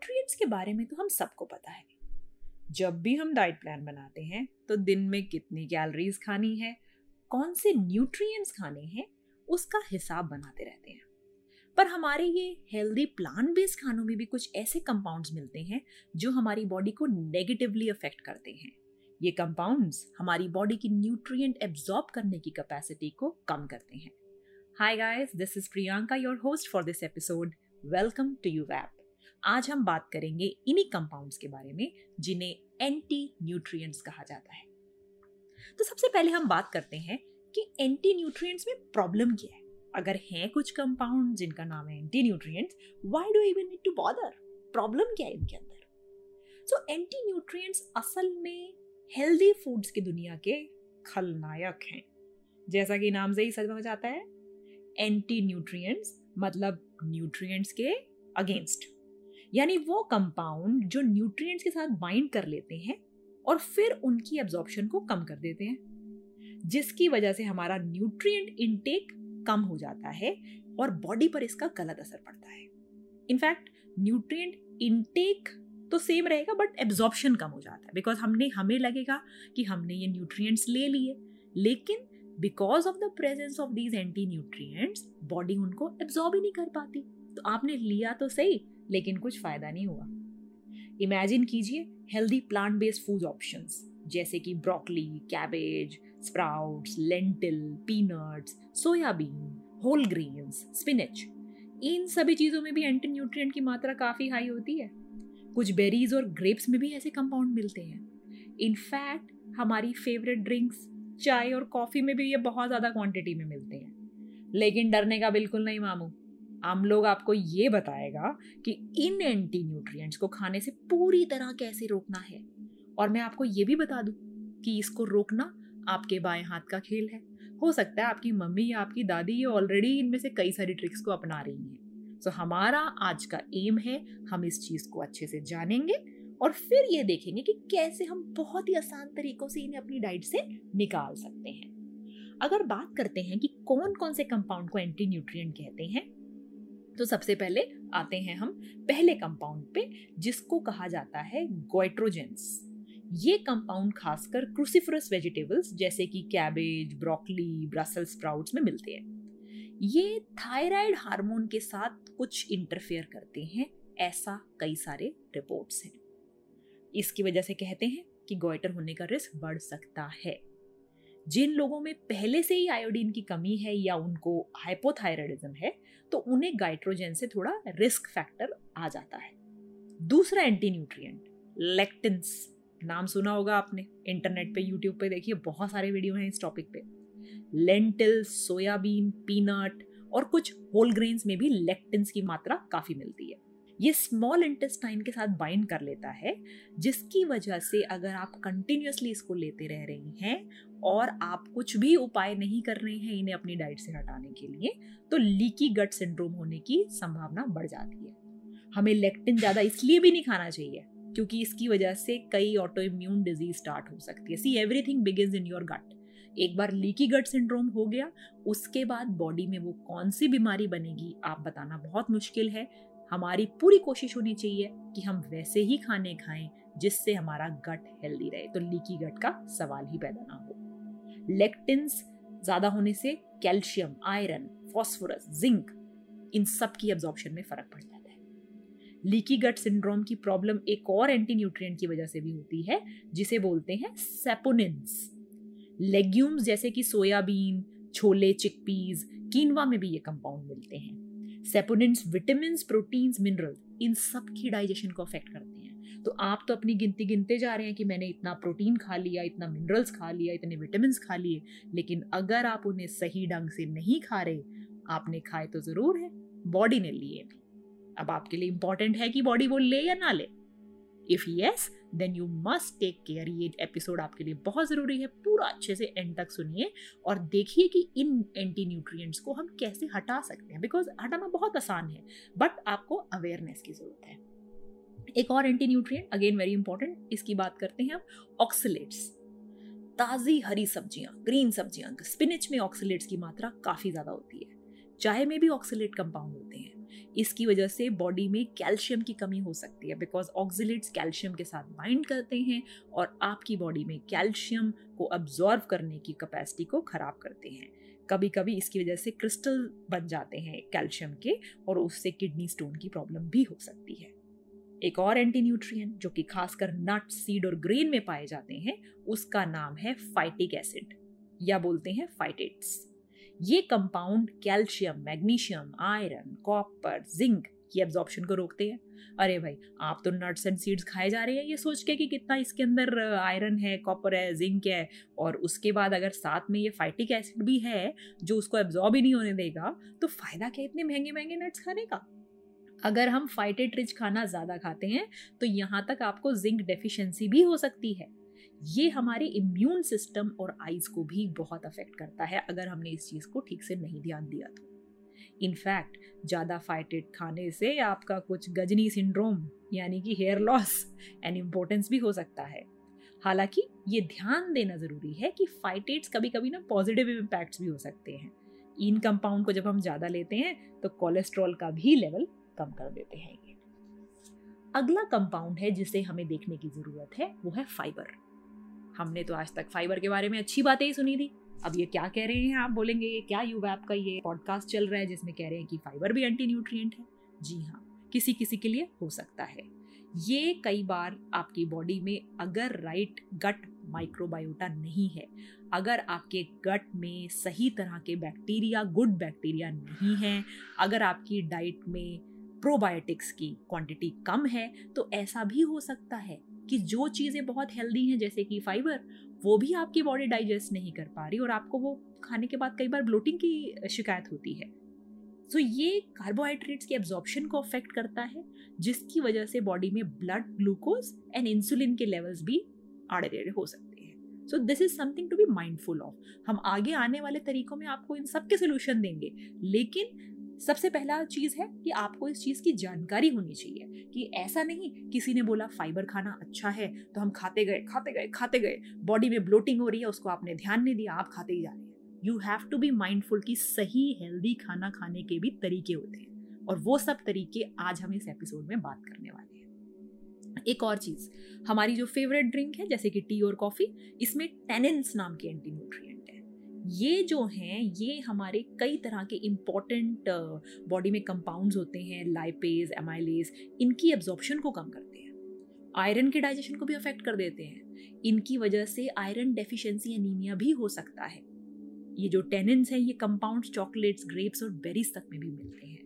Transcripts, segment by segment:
Nutrients के बारे में तो हम सबको पता है। जब भी हम डाइट प्लान बनाते हैं तो दिन में कितनी कैलोरीज खानी है, कौन से न्यूट्रिएंट्स खाने हैं, उसका हिसाब बनाते रहते हैं। पर हमारे ये हेल्दी प्लान बेस्ड खानों में भी कुछ ऐसे कंपाउंड्स मिलते हैं, जो हमारी बॉडी को नेगेटिवली अफेक्ट करते हैं। ये कंपाउंड्स हमारी बॉडी की न्यूट्रिएंट एब्जॉर्ब करने की कैपेसिटी को कम करते हैं। Hi guys this is Priyanka your host for this episode welcome to you वैप आज हम बात करेंगे इन्हीं कंपाउंड्स के बारे में, जिन्हें एंटी न्यूट्रिएंट्स कहा जाता है। तो सबसे पहले हम बात करते हैं कि एंटी न्यूट्रिएंट्स में प्रॉब्लम क्या है। अगर हैं कुछ कंपाउंड जिनका नाम है anti nutrients why do even need to bother problem क्या है इनके अंदर? सो एंटी न्यूट्रिएंट्स असल में हेल्दी फूड्स की दुनिया के खलनायक हैं। जैसा कि नाम से ही समझ आता है। एंटी न्यूट्रिएंट्स मतलब न्यूट्रिएंट्स के अगेंस्ट यानी वो कंपाउंड जो न्यूट्रिएंट्स के साथ बाइंड कर लेते हैं और फिर उनकी एब्जॉर्प्शन को कम कर देते हैं, जिसकी वजह से हमारा न्यूट्रिएंट इनटेक कम हो जाता है और बॉडी पर इसका गलत असर पड़ता है। इनफैक्ट न्यूट्रिएंट इनटेक तो सेम रहेगा बट एब्जॉर्प्शन कम हो जाता है बिकॉज़ हमने, हमें लगेगा कि हमने ये न्यूट्रिएंट्स ले लिए, लेकिन because of the presence of these anti nutrients body उनको एब्जॉर्ब ही नहीं कर पाती। तो आपने लिया तो सही लेकिन कुछ फ़ायदा नहीं हुआ। इमेजिन कीजिए healthy plant based food options जैसे कि broccoli cabbage sprouts lentil peanuts soybean whole grains spinach इन सभी चीज़ों में भी एंटी न्यूट्रिएंट की मात्रा काफ़ी हाई होती है। कुछ बेरीज और ग्रेप्स में भी ऐसे कंपाउंड मिलते हैं। इनफैक्ट हमारी फेवरेट ड्रिंक्स चाय और कॉफ़ी में भी ये बहुत ज़्यादा क्वांटिटी में मिलते हैं। लेकिन डरने का बिल्कुल नहीं मामू। हम लोग आपको ये बताएगा कि इन एंटी न्यूट्रिएंट्स को खाने से पूरी तरह कैसे रोकना है? और मैं आपको ये भी बता दूँ कि इसको रोकना आपके बाएँ हाथ का खेल है। हो सकता है आपकी मम्मी या आपकी दादी ये ऑलरेडी इनमें से कई सारी ट्रिक्स को अपना रही हैं। सो so, हमारा आज का एम है हम इस चीज़ को अच्छे से जानेंगे और फिर ये देखेंगे कि कैसे हम बहुत ही आसान तरीकों से इन्हें अपनी डाइट से निकाल सकते हैं। अगर बात करते हैं कि कौन कौन से कंपाउंड को एंटी न्यूट्रिएंट कहते हैं तो सबसे पहले आते हैं हम पहले कंपाउंड पे, जिसको कहा जाता है गोइट्रोजेंस ये कंपाउंड खासकर क्रूसिफरस वेजिटेबल्स जैसे कि कैबेज ब्रोकली ब्रसल स्प्राउट्स में मिलते हैं। ये थायराइड हार्मोन के साथ कुछ इंटरफेयर करते हैं, ऐसा कई सारे रिपोर्ट्स हैं। इसकी वजह से कहते हैं कि गोइटर होने का रिस्क बढ़ सकता है। जिन लोगों में पहले से ही आयोडीन की कमी है या उनको हाइपोथायरॉयडिज्म है तो उन्हें गाइट्रोजन से थोड़ा रिस्क फैक्टर आ जाता है। दूसरा एंटी न्यूट्रिएंट लेक्टिन्स नाम सुना होगा आपने इंटरनेट पे यूट्यूब पे, देखिए, बहुत सारे वीडियो हैं इस टॉपिक पे। लेंटिल सोयाबीन पीनट और कुछ होल ग्रेन्स में भी लेक्टिन्स की मात्रा काफ़ी मिलती है। ये स्मॉल इंटेस्टाइन के साथ बाइंड कर लेता है, जिसकी वजह से अगर आप कंटिन्यूसली इसको लेते रह रही हैं और आप कुछ भी उपाय नहीं कर रहे हैं इन्हें अपनी डाइट से हटाने के लिए तो लीकी गट सिंड्रोम होने की संभावना बढ़ जाती है। हमें लेक्टिन ज़्यादा इसलिए भी नहीं खाना चाहिए, क्योंकि इसकी वजह से कई ऑटो इम्यून डिज़ीज़ स्टार्ट हो सकती है। See everything begins in your gut एक बार लीकी गट सिंड्रोम हो गया, उसके बाद बॉडी में वो कौन सी बीमारी बनेगी, आप बताना बहुत मुश्किल है। हमारी पूरी कोशिश होनी चाहिए कि हम वैसे ही खाने खाएँ, जिससे हमारा गट हेल्दी रहे। तो लीकी गट का सवाल ही पैदा ना हो। लेक्टिन्स ज़्यादा होने से कैल्शियम आयरन फॉस्फोरस जिंक इन सब की एब्जॉर्प्शन में फ़र्क पड़ जाता है। लीकी गट सिंड्रोम की प्रॉब्लम एक और एंटी न्यूट्रिएंट की वजह से भी होती है, जिसे बोलते हैं सेपोनिन्स लेग्यूम्स जैसे कि सोयाबीन छोले चिकपीज कीनवा में भी ये कंपाउंड मिलते हैं। सेपोनिन्स विटामिन प्रोटीन्स, मिनरल, इन सब की डाइजेशन को अफेक्ट करते हैं। तो आप तो अपनी गिनती गिनते जा रहे हैं कि मैंने इतना प्रोटीन खा लिया, इतना मिनरल्स खा लिया, इतने विटामिन खा लिए, लेकिन अगर आप उन्हें सही ढंग से नहीं खा रहे, आपने खाए तो ज़रूर है बॉडी ने लिए भी। अब आपके लिए इंपॉर्टेंट है कि बॉडी वो ले या ना ले। If yes then you must take care ये एपिसोड आपके लिए बहुत ज़रूरी है। पूरा अच्छे से एंड तक सुनिए और देखिए कि इन एंटी न्यूट्रिएंट्स को हम कैसे हटा सकते हैं। बिकॉज़ हटाना बहुत आसान है बट आपको अवेयरनेस की ज़रूरत है। एक और anti nutrient again very important इसकी बात करते हैं हम ऑक्सीलेट्स ताज़ी हरी सब्ज़ियाँ ग्रीन सब्ज़ियाँ स्पिनिच में ऑक्सीलेट्स की मात्रा काफ़ी ज़्यादा होती है। चाय में भी ऑक्सीलेट कंपाउंड होते हैं। इसकी वजह से बॉडी में कैल्शियम की कमी हो सकती है बिकॉज़ ऑक्सीलेट्स कैल्शियम के साथ बाइंड करते हैं और आपकी बॉडी में कैल्शियम को अब्जॉर्व करने की कैपेसिटी को खराब करते हैं। कभी कभी इसकी वजह से क्रिस्टल बन जाते हैं कैल्शियम के और उससे किडनी स्टोन की प्रॉब्लम भी हो सकती है। एक और एंटी न्यूट्रिएंट जो कि खासकर नट सीड और ग्रेन में पाए जाते हैं, उसका नाम है फाइटिक एसिड या बोलते हैं फाइटेट्स ये compound calcium magnesium iron copper zinc की एब्जॉर्प्शन को रोकते हैं। अरे भाई, आप तो नट्स एंड सीड्स खाए जा रहे हैं ये सोच के कि कितना इसके अंदर आयरन है कॉपर है जिंक है और उसके बाद अगर साथ में ये फाइटिक एसिड भी है जो उसको एब्जॉर्ब ही नहीं होने देगा तो फ़ायदा क्या इतने महँगे महँगे नट्स खाने का? अगर हम फाइटेट रिच खाना ज़्यादा खाते हैं तो यहाँ तक आपको जिंक डेफिशिएंसी भी हो सकती है। ये हमारे इम्यून सिस्टम और आइज़ को भी बहुत अफेक्ट करता है, अगर हमने इस चीज़ को ठीक से नहीं ध्यान दिया तो। इनफैक्ट ज़्यादा फाइटेड खाने से आपका कुछ गजनी सिंड्रोम यानी कि हेयर लॉस एंड इम्पोर्टेंस भी हो सकता है। हालाँकि, ये ध्यान देना ज़रूरी है कि फाइटेट्स कभी कभी ना पॉजिटिव इम्पैक्ट्स भी हो सकते हैं। इन कंपाउंड को जब हम ज़्यादा लेते हैं तो कोलेस्ट्रॉल का भी लेवल कम कर देते हैं ये। अगला कंपाउंड है जिसे हमें देखने की ज़रूरत है, वो है फाइबर हमने तो आज तक फाइबर के बारे में अच्छी बातें ही सुनी थी। अब ये क्या कह रहे हैं आप? बोलेंगे, ये क्या यूवैप का ये पॉडकास्ट चल रहा है जिसमें कह रहे हैं कि फाइबर भी एंटी न्यूट्रिएंट है? जी हाँ किसी किसी के लिए हो सकता है। ये कई बार आपकी बॉडी में अगर राइट गट माइक्रोबायोटा नहीं है, अगर आपके गट में सही तरह के बैक्टीरिया गुड बैक्टीरिया नहीं है, अगर आपकी डाइट में प्रोबायोटिक्स की क्वांटिटी कम है तो ऐसा भी हो सकता है। कि जो चीज़ें बहुत हेल्दी हैं जैसे कि फाइबर वो भी आपकी बॉडी डाइजेस्ट नहीं कर पा रही और आपको वो खाने के बाद कई बार ब्लोटिंग की शिकायत होती है। सो so, ये कार्बोहाइड्रेट्स के एब्जॉर्प्शन को अफेक्ट करता है जिसकी वजह से बॉडी में ब्लड ग्लूकोज एंड इंसुलिन के लेवल्स भी आड़े टेढ़े हो सकते हैं। So this is something to be mindful of हम आगे आने वाले तरीकों में आपको इन सब के सोल्यूशन देंगे लेकिन सबसे पहला चीज़ है कि आपको इस चीज़ की जानकारी होनी चाहिए कि ऐसा नहीं, किसी ने बोला, फाइबर खाना अच्छा है तो हम खाते गए खाते गए खाते गए। बॉडी में ब्लोटिंग हो रही है, उसको आपने ध्यान नहीं दिया, आप खाते ही जा रहे हैं। You have to be mindful कि सही हेल्दी खाना खाने के भी तरीके होते हैं। और वो सब तरीके आज हम इस एपिसोड में बात करने वाले हैं। एक और चीज़, हमारी जो फेवरेट ड्रिंक है, जैसे कि टी और कॉफ़ी इसमें टेनेंस नाम के एंटी न्यूट्रिएंट ये जो हैं, ये हमारे कई तरह के इंपॉर्टेंट बॉडी में कंपाउंड्स होते हैं लाइपेज एमाइलेज इनकी एब्जॉर्प्शन को कम करते हैं। आयरन के डाइजेशन को भी अफेक्ट कर देते हैं। इनकी वजह से आयरन डेफिशिएंसी एनीमिया भी हो सकता है। ये जो टेनेंस हैं, ये कंपाउंड चॉकलेट्स ग्रेप्स और बेरीज तक में भी मिलते हैं।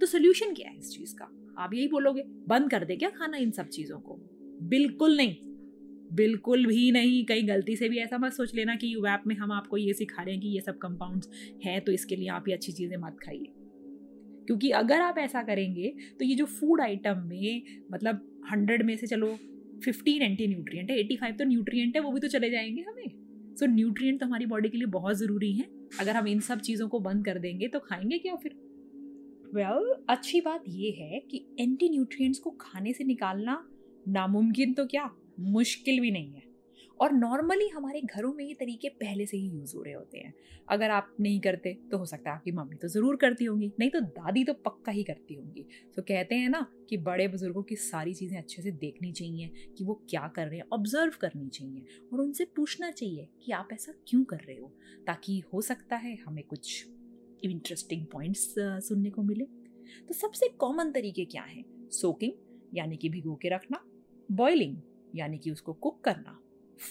तो सोल्यूशन क्या है इस चीज़ का? आप यही बोलोगे, बंद कर दे क्या खाना इन सब चीज़ों को? बिल्कुल नहीं। बिल्कुल भी नहीं कहीं गलती से भी ऐसा मत सोच लेना कि यू ऐप में हम आपको ये सिखा रहे हैं कि ये सब कंपाउंड्स हैं तो इसके लिए आप ये अच्छी चीज़ें मत खाइए। क्योंकि अगर आप ऐसा करेंगे तो ये जो फ़ूड आइटम में मतलब हंड्रेड में से चलो फिफ्टीन एंटी न्यूट्रिएंट है एटी फाइव तो न्यूट्रिएंट है वो भी तो चले जाएँगे हमें। सो so, न्यूट्रिएंट तो हमारी बॉडी के लिए बहुत ज़रूरी है। अगर हम इन सब चीज़ों को बंद कर देंगे तो खाएँगे क्या फिर? वेल well, अच्छी बात ये है कि एंटी न्यूट्रिएंट्स को खाने से निकालना नामुमकिन तो क्या? मुश्किल भी नहीं है। और नॉर्मली हमारे घरों में ये तरीके पहले से ही यूज़ हो रहे होते हैं। अगर आप नहीं करते तो हो सकता है आपकी मम्मी तो ज़रूर करती होंगी, नहीं तो दादी तो पक्का ही करती होंगी। तो कहते हैं ना कि बड़े बुज़ुर्गों की सारी चीज़ें अच्छे से देखनी चाहिए, कि वो क्या कर रहे हैं ऑब्ज़र्व करनी चाहिए और उनसे पूछना चाहिए कि आप ऐसा क्यों कर रहे हो, ताकि हो सकता है हमें कुछ इंटरेस्टिंग पॉइंट्स सुनने को मिले। तो सबसे कॉमन तरीके क्या हैं? सोकिंग यानी कि भिगो के रखना। बॉइलिंग यानी कि उसको कुक करना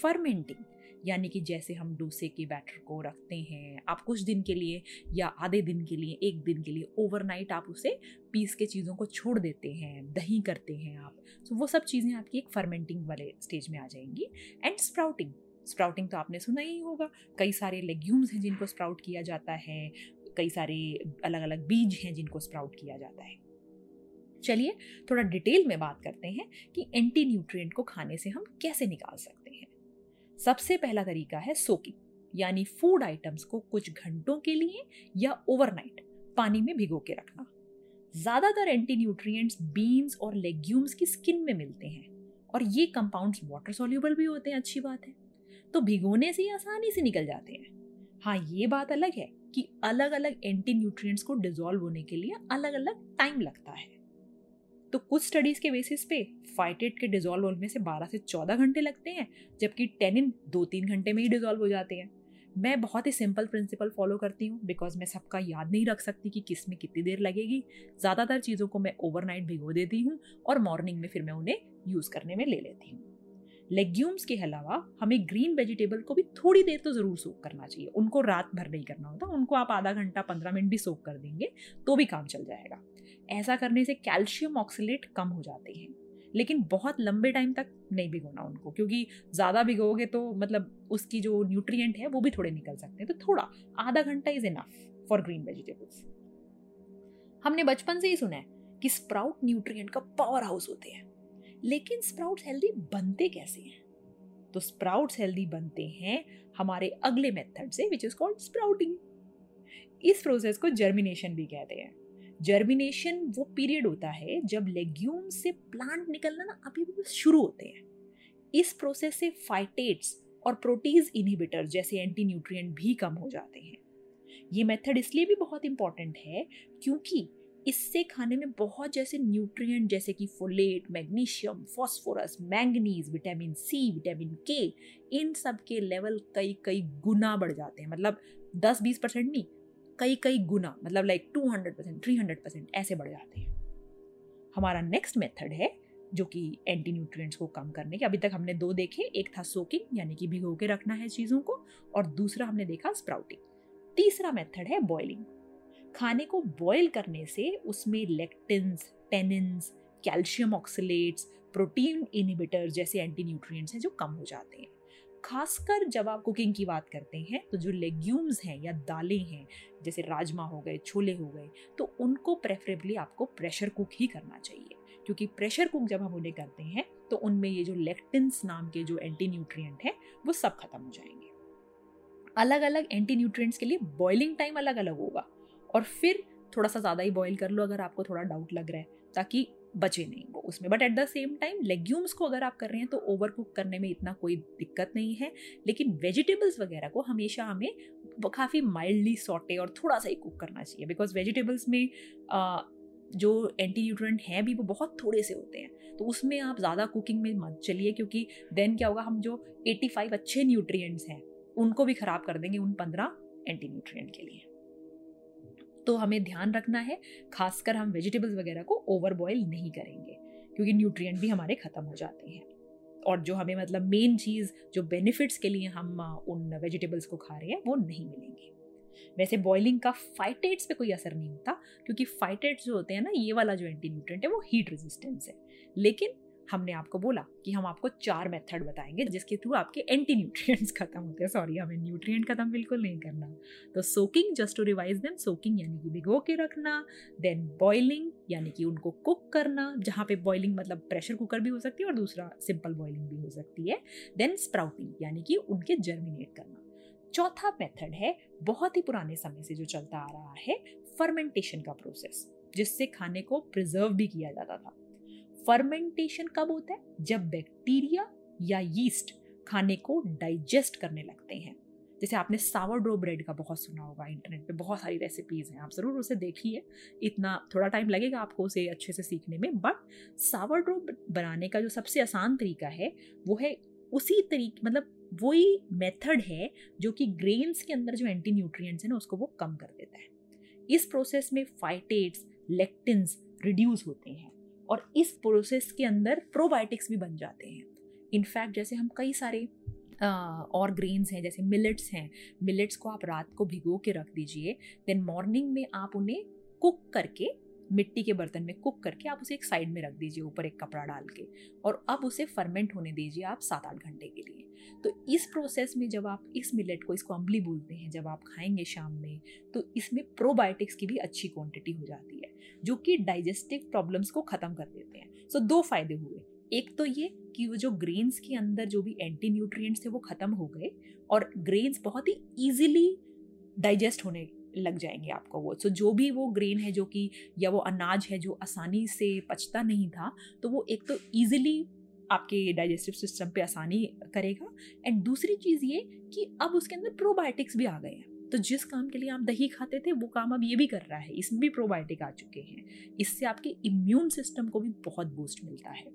फर्मेंटिंग यानी कि जैसे हम डोसे के बैटर को रखते हैं, आप कुछ दिन के लिए या आधे दिन के लिए, एक दिन के लिए ओवरनाइट आप उसे पीस के चीज़ों को छोड़ देते हैं, दही करते हैं आप। तो वो सब चीज़ें आपकी एक फर्मेंटिंग वाले स्टेज में आ जाएँगी। एंड स्प्राउटिंग स्प्राउटिंग तो आपने सुना ही होगा, कई सारे लेग्यूम्स हैं जिनको स्प्राउट किया जाता है, कई सारे अलग अलग बीज हैं जिनको स्प्राउट किया जाता है। चलिए थोड़ा डिटेल में बात करते हैं कि एंटी न्यूट्रिएंट को खाने से हम कैसे निकाल सकते हैं। सबसे पहला तरीका है सोकिंग, यानी फ़ूड आइटम्स को कुछ घंटों के लिए या ओवरनाइट पानी में भिगो के रखना। ज़्यादातर एंटी न्यूट्रिएंट्स बीन्स और लेग्यूम्स की स्किन में मिलते हैं और ये कंपाउंड्स वाटर सोल्यूबल भी होते हैं, अच्छी बात है। तो भिगोने से ही आसानी से निकल जाते हैं। हाँ ये बात अलग है कि अलग अलग एंटी न्यूट्रिएंट्स को डिजोल्व होने के लिए अलग अलग टाइम लगता है। तो कुछ स्टडीज़ के बेसिस पे फाइटेट के डिजोल्व होने से 12 से 14 घंटे लगते हैं, जबकि टेनिन दो तीन घंटे में ही डिजोल्व हो जाते हैं। मैं बहुत ही सिंपल प्रिंसिपल फॉलो करती हूँ बिकॉज़ मैं सबका याद नहीं रख सकती कि किसमें कितनी देर लगेगी। ज़्यादातर चीज़ों को मैं ओवरनाइट भिगो देती हूँ और मॉर्निंग में फिर मैं उन्हें यूज़ करने में ले लेती हूँ। लेग्यूम्स के अलावा हमें ग्रीन वेजिटेबल को भी थोड़ी देर तो ज़रूर सोक करना चाहिए। उनको रात भर नहीं करना होता, उनको आप आधा घंटा पंद्रह मिनट भी सोक कर देंगे तो भी काम चल जाएगा। ऐसा करने से कैल्शियम ऑक्सीलेट कम हो जाते हैं, लेकिन बहुत लंबे टाइम तक नहीं भिगोना उनको, क्योंकि ज़्यादा भिगोगे तो मतलब उसकी जो न्यूट्रिएंट है वो भी थोड़े निकल सकते हैं। तो थोड़ा, आधा घंटा is enough for green vegetables हमने बचपन से ही सुना है कि स्प्राउट न्यूट्रिएंट का पावर हाउस होते हैं। लेकिन स्प्राउट्स हेल्दी बनते कैसे हैं? तो स्प्राउट्स हेल्दी बनते हैं हमारे अगले मेथड से विच इज़ कॉल्ड स्प्राउटिंग इस प्रोसेस को जर्मिनेशन भी कहते हैं। जर्मिनेशन वो पीरियड होता है जब लेग्यूम से प्लांट निकलना ना अभी भी शुरू होते हैं। इस प्रोसेस से फाइटेट्स और प्रोटीज इनहिबिटर जैसे एंटी न्यूट्रिएंट भी कम हो जाते हैं। ये मेथड इसलिए भी बहुत इंपॉर्टेंट है क्योंकि इससे खाने में बहुत जैसे न्यूट्रिएंट जैसे कि folate magnesium phosphorus manganese vitamin C vitamin K इन सब के लेवल कई कई गुना बढ़ जाते हैं। मतलब 10-20 परसेंट नहीं कई कई गुना मतलब like two hundred percent three percent ऐसे बढ़ जाते हैं। हमारा नेक्स्ट मेथड है, जो कि एंटी न्यूट्रिएंट्स को कम करने के। अभी तक हमने दो देखे, एक था सोकिंग यानी कि भिगो के रखना है चीज़ों को, और दूसरा हमने देखा स्प्राउटिंग तीसरा मेथड है बॉइलिंग खाने को बॉयल करने से उसमें lectins tannins calcium oxalates protein inhibitor जैसे एंटी न्यूट्रिएंट्स हैं जो कम हो जाते हैं। खासकर जब आप कुकिंग की बात करते हैं तो जो लेग्यूम्स हैं या दालें हैं, जैसे राजमा हो गए, छोले हो गए तो उनको प्रेफरेबली आपको प्रेशर कुक ही करना चाहिए। क्योंकि प्रेशर कुक जब हम उन्हें करते हैं तो उनमें ये जो लेक्टिन्स नाम के जो एंटी न्यूट्रिएंट हैं, वो सब खत्म हो जाएँगे। अलग अलग एंटी न्यूट्रिएंट्स के लिए बॉइलिंग टाइम अलग अलग होगा। और फिर थोड़ा सा ज़्यादा ही बॉईल कर लो अगर आपको थोड़ा डाउट लग रहा है ताकि बचे नहीं वो उसमें। But at the same time legumes को अगर आप कर रहे हैं तो ओवर कुक करने में इतना कोई दिक्कत नहीं है। लेकिन वेजिटेबल्स वगैरह को हमेशा हमें काफ़ी माइल्डली सॉटे और थोड़ा सा ही कुक करना चाहिए। बिकॉज़ वेजिटेबल्स में आ, जो एंटी न्यूट्रेंट हैं भी वो बहुत थोड़े से होते हैं। तो उसमें आप ज़्यादा कुकिंग में मत चलिए क्योंकि देन क्या होगा हम जो 85 अच्छे न्यूट्रिएंट्स हैं उनको भी ख़राब कर देंगे उन 15 एंटी न्यूट्रिएंट के लिए। तो हमें ध्यान रखना है, खासकर हम वेजिटेबल्स वगैरह को ओवर बॉयल नहीं करेंगे, क्योंकि न्यूट्रिएंट भी हमारे ख़त्म हो जाते हैं। और जो हमें मतलब मेन चीज़, जो बेनिफिट्स के लिए हम उन वेजिटेबल्स को खा रहे हैं, वो नहीं मिलेंगे। वैसे बॉइलिंग का फाइटेट्स पे कोई असर नहीं होता, क्योंकि फाइटेट्स जो होते हैं ना, ये वाला जो एंटी न्यूट्रेंट है, वो हीट रेजिस्टेंस है। लेकिन हमने आपको बोला कि हम आपको चार मेथड बताएँगे जिसके थ्रू आपके एंटी न्यूट्रिएंट्स खत्म होते हैं। सॉरी हमें न्यूट्रिएंट खत्म बिल्कुल नहीं करना। तो soaking just to revise them soaking यानी कि भिगो के रखना देन बॉइलिंग यानी कि उनको कुक करना, जहाँ पे बॉइलिंग मतलब प्रेशर कुकर भी हो सकती है और दूसरा सिंपल बॉइलिंग भी हो सकती है। देन स्प्राउटिंग यानी कि उनके जर्मिनेट करना। चौथा मेथड है बहुत ही पुराने समय से जो चलता आ रहा है फर्मेंटेशन का प्रोसेस जिससे खाने को प्रिजर्व भी किया जाता था। फर्मेंटेशन कब होता है? जब बैक्टीरिया या यीस्ट खाने को डाइजेस्ट करने लगते हैं। जैसे आपने सावर ड्रो ब्रेड का बहुत सुना होगा इंटरनेट पे, बहुत सारी रेसिपीज़ हैं, आप ज़रूर उसे देखिए। इतना थोड़ा टाइम लगेगा आपको उसे अच्छे से सीखने में बट सावर ड्रो बनाने का जो सबसे आसान तरीका है, वो है उसी तरीके मतलब वही मेथड है जो कि ग्रेन्स के अंदर जो एंटी न्यूट्रिएंट्स हैं ना, उसको वो कम कर देता है। इस प्रोसेस में फाइटेट्स लेक्टिन्स रिड्यूस होते हैं। और इस प्रोसेस के अंदर प्रोबायोटिक्स भी बन जाते हैं। इनफैक्ट जैसे हम कई सारे और ग्रेन्स हैं, जैसे मिलेट्स हैं मिलेट्स को आप रात को भिगो के रख दीजिए देन मॉर्निंग में आप उन्हें कुक करके मिट्टी के बर्तन में कुक करके आप उसे एक साइड में रख दीजिए, ऊपर एक कपड़ा डाल के। और अब उसे फर्मेंट होने दीजिए आप सात आठ घंटे के लिए। तो इस प्रोसेस में जब आप इस मिलेट को, इसको अम्बली बोलते हैं, जब आप खाएँगे शाम में तो इसमें प्रोबायोटिक्स की भी अच्छी क्वांटिटी हो जाती है, जो कि डाइजेस्टिव प्रॉब्लम्स को ख़त्म कर देते हैं। सो दो फ़ायदे हुए। एक तो ये कि वो जो ग्रेन्स के अंदर जो भी एंटी न्यूट्रिएंट्स थे, वो ख़त्म हो गए और ग्रेन्स बहुत ही ईजिली डाइजेस्ट होने लग जाएँगे आपको वो। सो so, जो भी वो ग्रेन है जो कि या वो अनाज है जो आसानी से पचता नहीं था तो वो एक तो ईजिली आपके डाइजेस्टिव सिस्टम पे आसानी करेगा। एंड दूसरी चीज़ ये कि अब उसके अंदर प्रोबायोटिक्स भी आ गए हैं। तो जिस काम के लिए आप दही खाते थे वो काम अब ये भी कर रहा है। इसमें भी प्रोबायोटिक आ चुके हैं। इससे आपके इम्यून सिस्टम को भी बहुत बूस्ट मिलता है।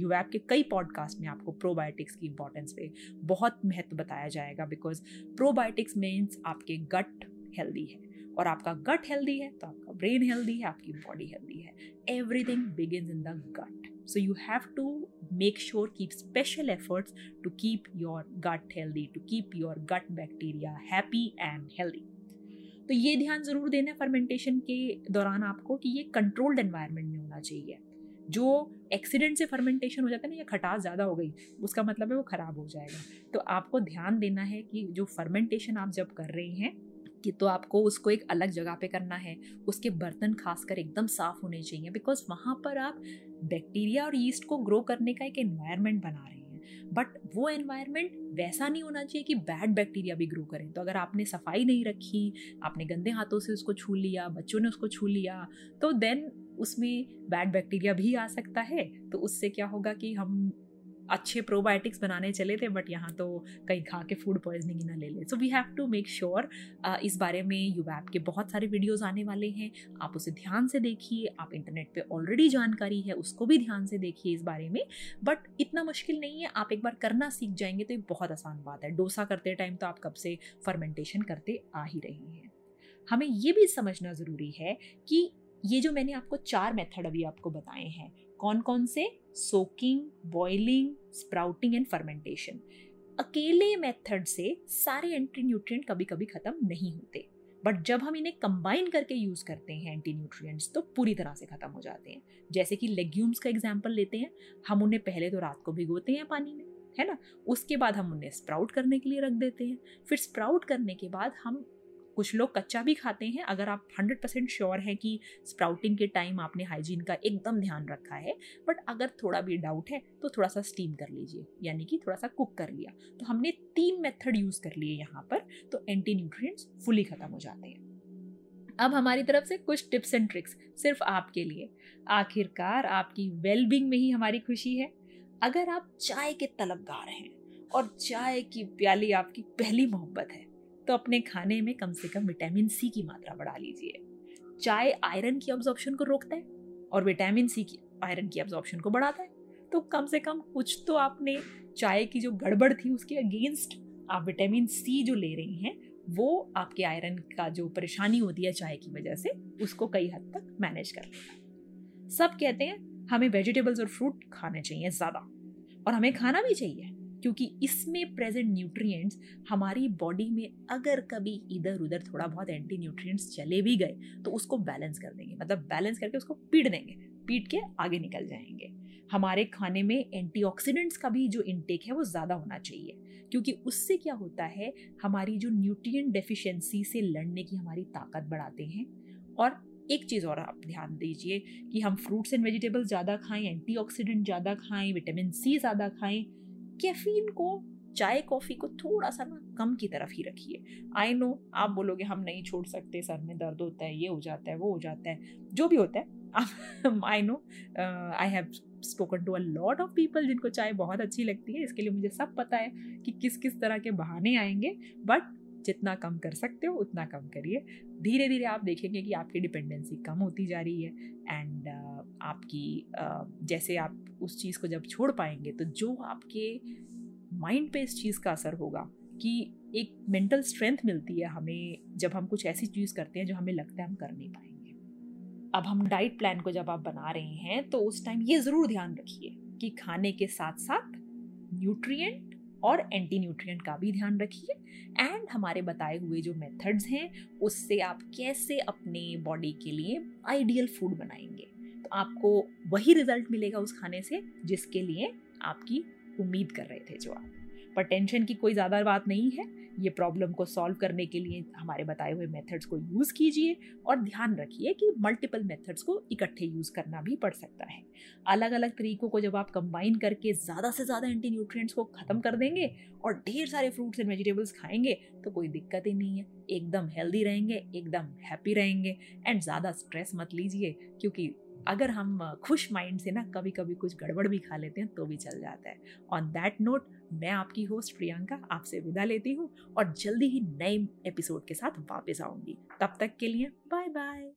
यू uh, के कई पॉडकास्ट में आपको प्रोबायोटिक्स की इंपॉर्टेंस पे बहुत महत्व बताया जाएगा। बिकॉज़ प्रोबायोटिक्स मीन्स आपके गट हेल्दी है। और आपका गट हेल्दी है तो आपका ब्रेन हेल्दी है, आपकी बॉडी हेल्दी है। Everything begin in the gut so you have to make sure, keep special efforts to keep your gut healthy, to keep your gut bacteria happy and healthy. तो ये ध्यान ज़रूर देना fermentation के दौरान आपको कि ये कंट्रोल्ड एनवायरनमेंट में होना चाहिए। जो एक्सीडेंट से फर्मेंटेशन हो जाता है ना, या खटास ज़्यादा हो गई, उसका मतलब है वो ख़राब हो जाएगा। तो आपको ध्यान देना है कि जो फर्मेंटेशन आप जब कर रहे हैं कि तो आपको उसको एक अलग जगह पे करना है। उसके बर्तन खासकर एकदम साफ़ होने चाहिए बिकॉज़ वहाँ पर आप बैक्टीरिया और ईस्ट को ग्रो करने का एक एनवायरनमेंट बना रहे हैं। बट वो एनवायरनमेंट वैसा नहीं होना चाहिए कि बैड बैक्टीरिया भी ग्रो करें। तो अगर आपने सफ़ाई नहीं रखी, आपने गंदे हाथों से उसको छू लिया, बच्चों ने उसको छू लिया तो देन उसमें बैड बैक्टीरिया भी आ सकता है। तो उससे क्या होगा कि हम अच्छे प्रोबायोटिक्स बनाने चले थे बट यहाँ तो कहीं खा के फ़ूड पॉइजनिंग ही ना ले ले। So we have to make sure इस बारे में यूवैप के बहुत सारे वीडियोज़ आने वाले हैं। आप उसे ध्यान से देखिए, आप इंटरनेट पर ऑलरेडी जानकारी है, उसको भी ध्यान से देखिए इस बारे में। बट इतना मुश्किल नहीं है, आप एक बार करना सीख जाएँगे तो एक बहुत आसान बात है। डोसा करते टाइम तो आप कब से फर्मेंटेशन करते आ ही रहे हैं। हमें ये भी समझना ज़रूरी है कि ये जो मैंने आपको चार मेथड अभी आपको बताए हैं कौन कौन से? Soaking boiling sprouting and fermentation अकेले मेथड से सारे एंटी न्यूट्रिएंट कभी कभी खत्म नहीं होते। बट जब हम इन्हें कंबाइन करके यूज़ करते हैं एंटी न्यूट्रिएंट्स तो पूरी तरह से खत्म हो जाते हैं। जैसे कि लेग्यूम्स का एग्ज़ाम्पल लेते हैं। हम उन्हें पहले तो रात को भिगोते हैं पानी में, है ना? उसके बाद हम उन्हें स्प्राउट करने के लिए रख देते हैं। फिर स्प्राउट करने के बाद हम कुछ लोग कच्चा भी खाते हैं, अगर आप हंड्रेड परसेंट श्योर हैं कि स्प्राउटिंग के टाइम आपने हाइजीन का एकदम ध्यान रखा है बट अगर थोड़ा भी डाउट है तो थोड़ा सा स्टीम कर लीजिए, यानी कि थोड़ा सा कुक कर लिया। तो हमने तीन मेथड यूज़ कर लिए यहाँ पर तो एंटी न्यूट्रिएंट्स फुली ख़त्म हो जाते हैं। अब हमारी तरफ़ से कुछ टिप्स एंड ट्रिक्स सिर्फ़ आपके लिए। आखिरकार आपकी वेलबींग में ही हमारी खुशी है। अगर आप चाय के तलबगार हैं और चाय की प्याली आपकी पहली मोहब्बत है तो अपने खाने में कम से कम विटामिन सी की मात्रा बढ़ा लीजिए। चाय आयरन की ऑब्जॉर्प्शन को रोकता है और विटामिन सी की, आयरन की ऑब्जॉर्प्शन को बढ़ाता है। तो कम से कम कुछ तो आपने चाय की जो गड़बड़ थी उसके अगेंस्ट आप विटामिन सी जो ले रही हैं, वो आपके आयरन का जो परेशानी होती है चाय की वजह से, उसको कई हद तक मैनेज कर लेगा सब कहते हैं, हमें वेजिटेबल्स और फ्रूट खाने चाहिए ज़्यादा और हमें खाना भी चाहिए। क्योंकि इसमें प्रेजेंट न्यूट्रिएंट्स हमारी बॉडी में अगर कभी इधर उधर थोड़ा बहुत एंटी न्यूट्रिएंट्स चले भी गए तो उसको बैलेंस कर देंगे। मतलब बैलेंस करके उसको पीट देंगे, पीट के आगे निकल जाएँगे। हमारे खाने में एंटीऑक्सीडेंट्स का भी जो इनटेक है वो ज़्यादा होना चाहिए, क्योंकि उससे क्या होता है, हमारी जो न्यूट्रिएंट डेफिशिएंसी से लड़ने की हमारी ताकत बढ़ाते हैं। और एक चीज़ और आप ध्यान दीजिए कि हम फ्रूट्स एंड वेजिटेबल ज़्यादा खाएँ एंटीऑक्सीडेंट ज़्यादा खाएँ विटामिन सी ज़्यादा खाएँ कैफीन को, चाय कॉफ़ी को थोड़ा सा ना कम की तरफ़ ही रखिए। आई नो आप बोलोगे, हम नहीं छोड़ सकते, सर में दर्द होता है, ये हो जाता है, वो हो जाता है। जो भी होता है I know I have spoken to a lot of people जिनको चाय बहुत अच्छी लगती है, इसके लिए मुझे सब पता है कि किस किस तरह के बहाने आएँगे बट जितना कम कर सकते हो उतना कम करिए। धीरे धीरे आप देखेंगे कि आपकी डिपेंडेंसी कम होती जा रही है एंड uh, आपकी uh, जैसे आप उस चीज़ को जब छोड़ पाएँगे तो जो आपके माइंड पे इस चीज़ का असर होगा कि एक मेंटल स्ट्रेंथ मिलती है हमें जब हम कुछ ऐसी चीज़ करते हैं जो हमें लगता है हम कर नहीं पाएँगे। अब हम डाइट प्लान को जब आप बना रहे हैं तो उस टाइम ये ज़रूर ध्यान रखिए कि खाने के साथ साथ न्यूट्रिएंट और एंटी न्यूट्रिएंट का भी ध्यान रखिए। एंड हमारे बताए हुए जो मेथड्स हैं, उससे आप कैसे अपने बॉडी के लिए आइडियल फ़ूड बनाएँगे। तो आपको वही रिज़ल्ट मिलेगा उस खाने से जिसके लिए आपकी उम्मीद कर रहे थे जो आप। पर टेंशन की कोई ज़्यादा बात नहीं है। ये प्रॉब्लम को सॉल्व करने के लिए हमारे बताए हुए मेथड्स को यूज़ कीजिए और ध्यान रखिए कि मल्टीपल मेथड्स को इकट्ठे यूज़ करना भी पड़ सकता है। अलग अलग तरीकों को जब आप कंबाइन करके ज़्यादा से ज़्यादा एंटी न्यूट्रिएंट्स को ख़त्म कर देंगे और ढेर सारे फ्रूट्स एंड वेजिटेबल्स खाएँगे तो कोई दिक्कत ही नहीं है। एकदम हेल्दी रहेंगे, एकदम हैप्पी रहेंगे। एंड ज़्यादा स्ट्रेस मत लीजिए, क्योंकि अगर हम खुश माइंड से ना कभी कभी कुछ गड़बड़ भी खा लेते हैं तो भी चल जाता है। ऑन दैट नोट मैं आपकी होस्ट प्रियंका आपसे विदा लेती हूँ और जल्दी ही नए एपिसोड के साथ वापस आऊँगी। तब तक के लिए बाय बाय